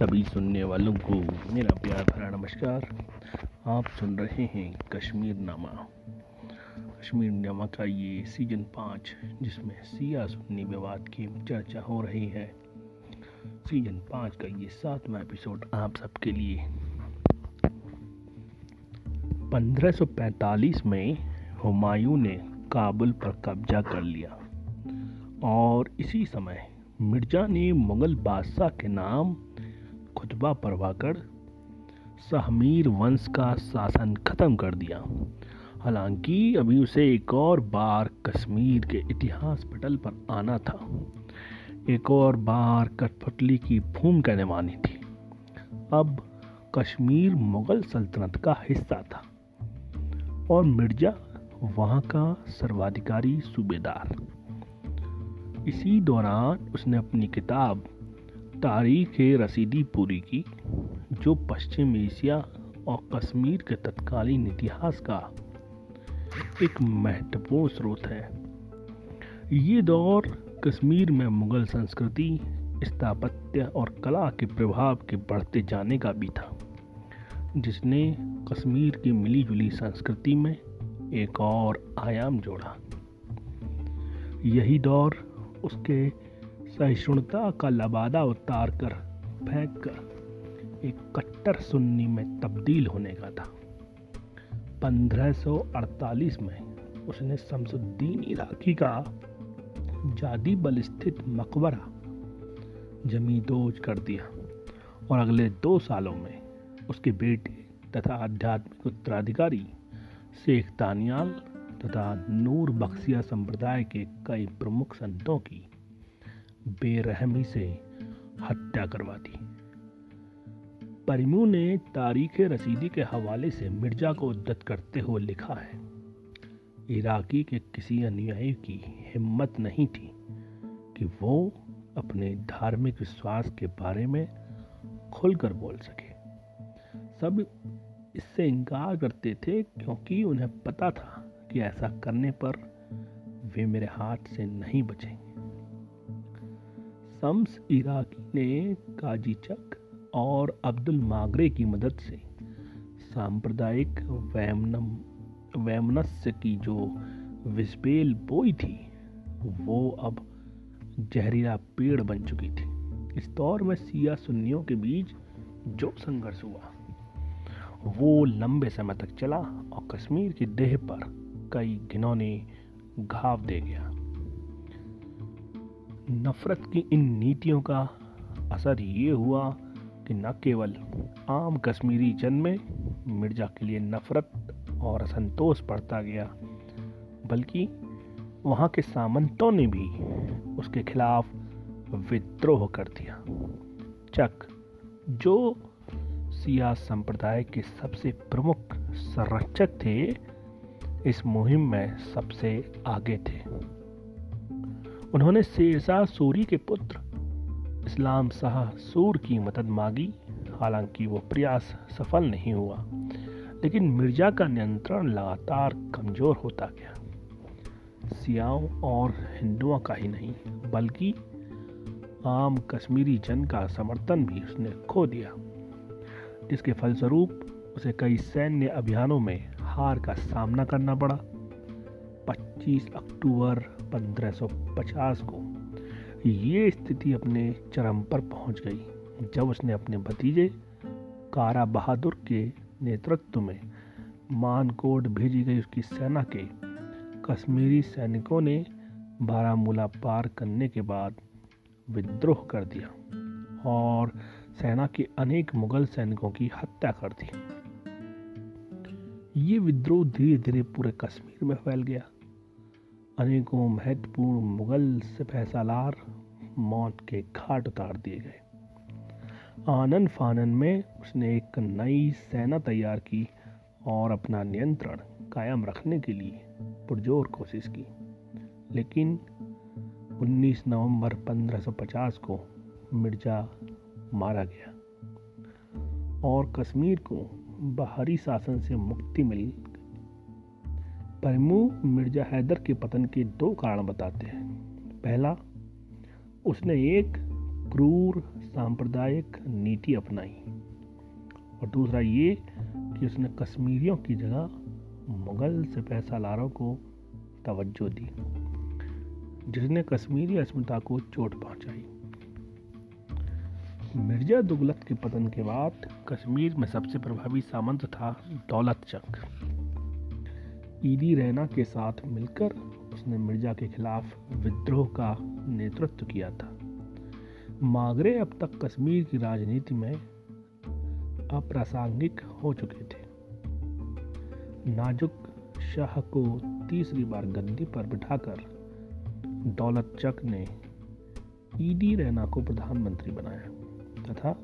सभी सुनने वालों को मेरा प्यार भरा नमस्कार। आप सुन रहे हैं कश्मीर नामा। कश्मीर नामा का ये सीज़न पाँच, जिसमें सिया सुन्नी विवाद की चर्चा हो रही है। सीज़न पाँच का ये सातवां एपिसोड आप सबके लिए। 1545 में हुमायूं ने काबुल पर कब्जा कर लिया। और इसी समय मिर्ज़ा ने मुगल बादशाह के नाम खुतबा पढ़वाकर सहमीर वंश का शासन खत्म कर दिया। हालाँकि अभी उसे एक और बार कश्मीर के इतिहास पटल पर आना था। एक और बार कठपुतली की भूमिका निभानी थी। अब कश्मीर मुगल सल्तनत का हिस्सा था और मिर्ज़ा वहाँ का सर्वाधिकारी सूबेदार। इसी दौरान उसने अपनी किताब तारीख रसीदी पूरी की, जो पश्चिम एशिया और कश्मीर के तत्कालीन इतिहास का एक महत्वपूर्ण स्रोत है। ये दौर कश्मीर में मुगल संस्कृति, स्थापत्य और कला के प्रभाव के बढ़ते जाने का भी था, जिसने कश्मीर की मिलीजुली संस्कृति में एक और आयाम जोड़ा। यही दौर उसके सहिष्णुता का लबादा उतार कर, फेंक कर, एक कट्टर सुन्नी में तब्दील होने का था। 1548 में उसने शमसुद्दीन इराकी का जादी बल स्थित मकबरा जमींदोज कर दिया और अगले दो सालों में उसके बेटे तथा आध्यात्मिक उत्तराधिकारी शेख तानियाल तथा नूर बख्सिया संप्रदाय के कई प्रमुख संतों की बेरहमी से हत्या करवा दी। परिमू ने तारीख रसीदी के हवाले से मिर्ज़ा को उद्दत करते हुए लिखा है, इराकी के किसी अनुयायी की हिम्मत नहीं थी कि वो अपने धार्मिक विश्वास के बारे में खुलकर बोल सके। सब इससे इनकार करते थे क्योंकि उन्हें पता था कि ऐसा करने पर वे मेरे हाथ से नहीं बचेंगे। शम्स इराकी ने काजीचक और अब्दुल मागरे की मदद से सांप्रदायिक वैमनम, वैमनस्य की जो विस्पेल बोई थी, वो अब जहरीला पेड़ बन चुकी थी। इस दौर में सिया सुन्नियों के बीच जो संघर्ष हुआ, वो लंबे समय तक चला और कश्मीर की देह पर कई घिनौने घाव दे गया। नफरत की इन नीतियों का असर ये हुआ कि न केवल आम कश्मीरी जन में मिर्ज़ा के लिए नफरत और असंतोष बढ़ता गया, बल्कि वहाँ के सामंतों ने भी उसके खिलाफ विद्रोह कर दिया। चक, जो सिया संप्रदाय के सबसे प्रमुख संरक्षक थे, इस मुहिम में सबसे आगे थे। उन्होंने शेरशाह सूरी के पुत्र, इस्लाम शाह सूर की मदद मांगी। हालाँकि वो प्रयास सफल नहीं हुआ, लेकिन मिर्ज़ा का नियंत्रण लगातार कमज़ोर होता गया। सियाओं और हिंदुओं का ही नहीं, बल्कि आम कश्मीरी जन का समर्थन भी उसने खो दिया। जिसके फलस्वरूप उसे कई सैन्य अभियानों में हार का सामना करना पड़ा। 25 अक्टूबर 1550 को ये स्थिति अपने चरम पर पहुँच गई, जब उसने अपने भतीजे कारा बहादुर के नेतृत्व में मानकोट भेजी गई उसकी सेना के। कश्मीरी सैनिकों ने बारामूला पार करने के बाद विद्रोह कर दिया और सेना के अनेक मुगल सैनिकों की हत्या कर दी। ये विद्रोह धीरे धीरे पूरे कश्मीर में फैल गया। अनेकों महत्वपूर्ण मुगल सिपहसालार मौत के घाट उतार दिए गए। आनंद फानन में उसने एक नई सेना तैयार की और अपना नियंत्रण कायम रखने के लिए पुरजोर कोशिश की। लेकिन 19 नवंबर 1550 को मिर्ज़ा मारा गया और कश्मीर को बाहरी शासन से मुक्ति मिल। प्रमुख मिर्ज़ा हैदर के पतन के दो कारण बताते हैं। पहला, उसने एक क्रूर सांप्रदायिक नीति अपनाई। और दूसरा ये कि उसने कश्मीरियों की जगह मुगल सिपह सालारों को तवज्जो दी, जिसने कश्मीरी अस्मिता को चोट पहुंचाई। मिर्ज़ा दुगलत के पतन के बाद कश्मीर में सबसे प्रभावी सामंत था दौलत चक ईदी रैना के साथ मिलकर उसने मिर्ज़ा के खिलाफ विद्रोह का नेतृत्व किया था। मागरे अब तक कश्मीर की राजनीति में अप्रासंगिक हो चुके थे। नाजुक शाह को तीसरी बार गद्दी पर बिठाकर दौलत चक ने ईडी रैना को प्रधानमंत्री बनाया तथा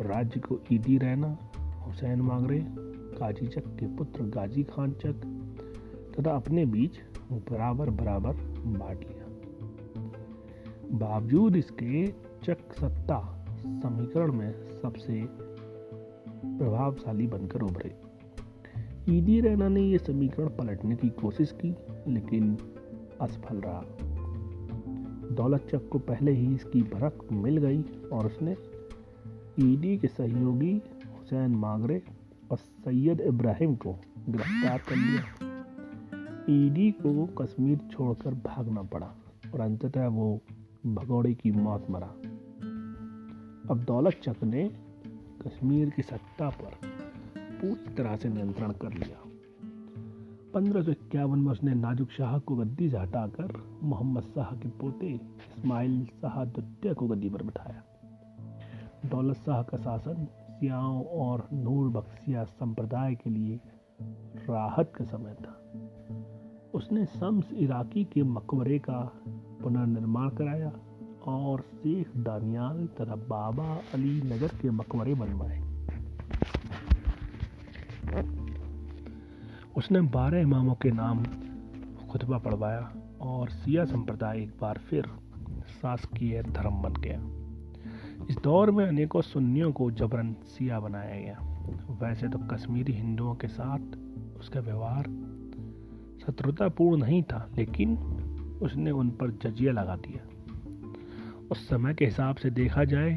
राज्य को ईडी रैना, हुसैन मागरे काजी चक के पुत्र गाजी खान चक तथा अपने बीच बराबर बराबर बांट लिया। बावजूद इसके चक सत्ता समीकरण में सबसे प्रभावशाली बनकर उभरे। ईदी रैना ने यह समीकरण पलटने की कोशिश की, लेकिन असफल रहा। दौलत चक को पहले ही इसकी भरक मिल गई और उसने ईडी के सहयोगी हुसैन मागरे और सैयद इब्राहिम को गिरफ़्तार कर लिया। ईडी को कश्मीर छोड़कर भागना पड़ा और अंततः वो भगौड़े की मौत मरा। अब दौलत चक ने कश्मीर की सत्ता पर पूरी तरह से नियंत्रण कर लिया। पंद्रह में उसने नाजुक शाह को गद्दी से हटाकर मोहम्मद शाह के पोते इस्माइल शाह द्वितीय को गद्दी पर बिठाया। दौलत शाह का शासन सियाओं और नूर बख्शिया संप्रदाय के लिए राहत का समय था। उसने शम्स इराकी के मकबरे का पुनर्निर्माण कराया और शेख दानियाल तथा बाबा अली नगर के मकबरे बनवाए। उसने बारह इमामों के नाम खुतबा पढ़वाया और सिया संप्रदाय एक बार फिर शासकीय धर्म बन गया। इस दौर में अनेकों सुन्नियों को जबरन सिया बनाया गया। वैसे तो कश्मीरी हिंदुओं के साथ उसका व्यवहार शत्रुतापूर्ण नहीं था, लेकिन उसने उन पर जजिया लगा दिया। उस समय के हिसाब से देखा जाए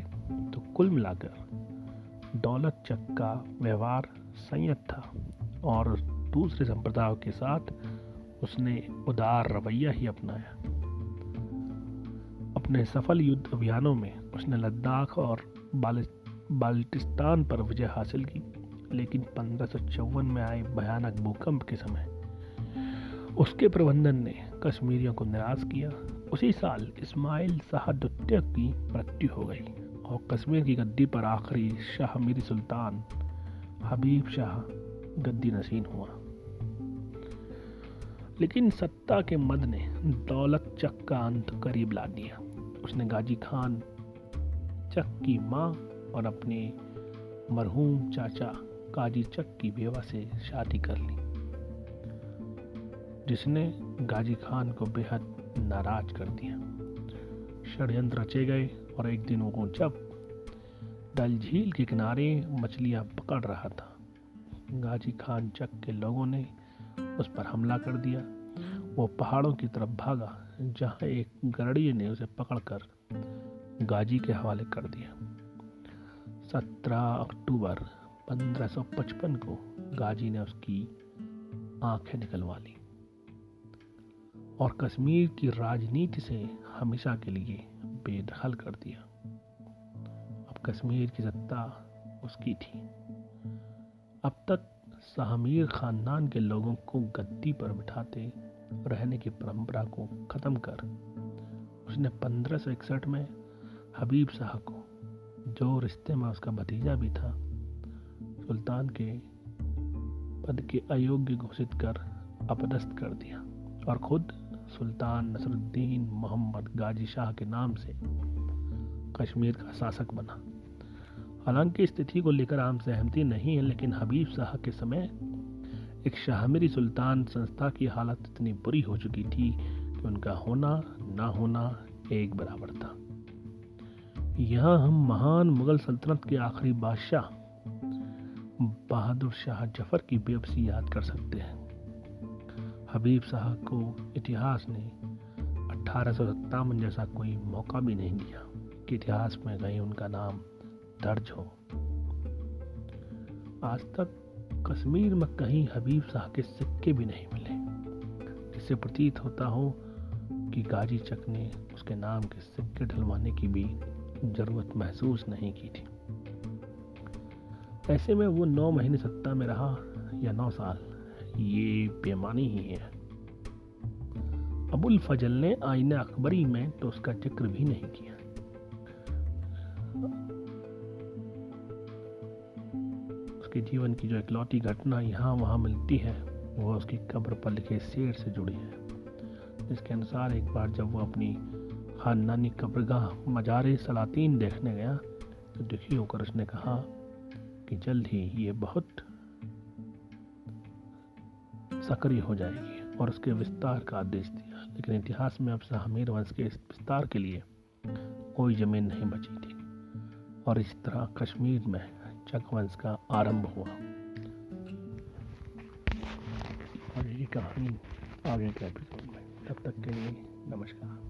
तो कुल मिलाकर दौलत चक का व्यवहार संयत था और दूसरे संप्रदायों के साथ उसने उदार रवैया ही अपनाया। अपने सफल युद्ध अभियानों में उसने लद्दाख और बाल्टिस्तान पर विजय हासिल की, लेकिन पंद्रह में आए भयानक भूकंप के समय उसके प्रबंधन ने कश्मीरियों को निराश किया। उसी साल इस्माइल शाह द्वितीय की मृत्यु हो गई और कश्मीर की गद्दी पर आखिरी शाह मीरी सुल्तान हबीब शाह गद्दी नसीन हुआ। लेकिन सत्ता के मद ने दौलत चक का अंत करीब ला दिया। उसने गाजी खान, चक की माँ और अपने मरहूम चाचा काजी चक की बेवा से शादी कर ली। जिसने गाजी खान को बेहद नाराज़ कर दिया। षड्यंत्र रचे गए और एक दिन वो जब डल झील के किनारे मछलियाँ पकड़ रहा था, गाजी खान चक के लोगों ने उस पर हमला कर दिया। वो पहाड़ों की तरफ़ भागा, जहाँ एक गरड़िए ने उसे पकड़कर गाजी के हवाले कर दिया। 17 अक्टूबर 1555 को गाजी ने उसकी आँखें निकलवा ली। और कश्मीर की राजनीति से हमेशा के लिए बेदखल कर दिया। अब कश्मीर की सत्ता उसकी थी। अब तक शाहमीर खानदान के लोगों को गद्दी पर बिठाते रहने की परंपरा को ख़त्म कर उसने पंद्रह सौ इकसठ में हबीब शाह को, जो रिश्ते में उसका भतीजा भी था, सुल्तान के पद के अयोग्य घोषित कर अपदस्थ कर दिया और खुद सुल्तान नसरुद्दीन मोहम्मद गाजी शाह के नाम से कश्मीर का शासक बना। हालाँकि स्थिति को लेकर आम सहमति नहीं है, लेकिन हबीब शाह के समय एक शाहमरी सुल्तान संस्था की हालत इतनी बुरी हो चुकी थी कि उनका होना ना होना एक बराबर था। यहाँ हम महान मुगल सल्तनत के आखिरी बादशाह बहादुर शाह ज़फ़र की बेबसी याद कर सकते हैं। हबीब शाह को इतिहास ने अठारह जैसा कोई मौका भी नहीं दिया कि इतिहास में कहीं उनका नाम दर्ज हो। आज तक कश्मीर में कहीं हबीब शाह के सिक्के भी नहीं मिले। जिससे प्रतीत होता हो कि गाजी चक ने उसके नाम के सिक्के ढलवाने की भी ज़रूरत महसूस नहीं की थी। ऐसे में वो नौ महीने सत्ता में रहा या नौ साल, ये बेमानी ही है। अबुल फजल ने आईना अकबरी में तो उसका ज़िक्र भी नहीं किया। उसके जीवन की जो इकलौती घटना यहाँ वहाँ मिलती है वो उसकी कब्र पर लिखे शेर से जुड़ी है। जिसके अनुसार एक बार जब वो अपनी खानदानी कब्रगाह मजार सलातीन देखने गया तो दुखी होकर उसने कहा कि जल्द ही ये बहुत सक्रिय हो जाएगी और उसके विस्तार का आदेश दिया। लेकिन इतिहास में अब शाहमीर वंश के विस्तार के लिए कोई ज़मीन नहीं बची थी। और इस तरह कश्मीर में चक वंश का आरंभ हुआ। और ये कहानी आगे के एपिसोड में। तब तक के लिए नमस्कार।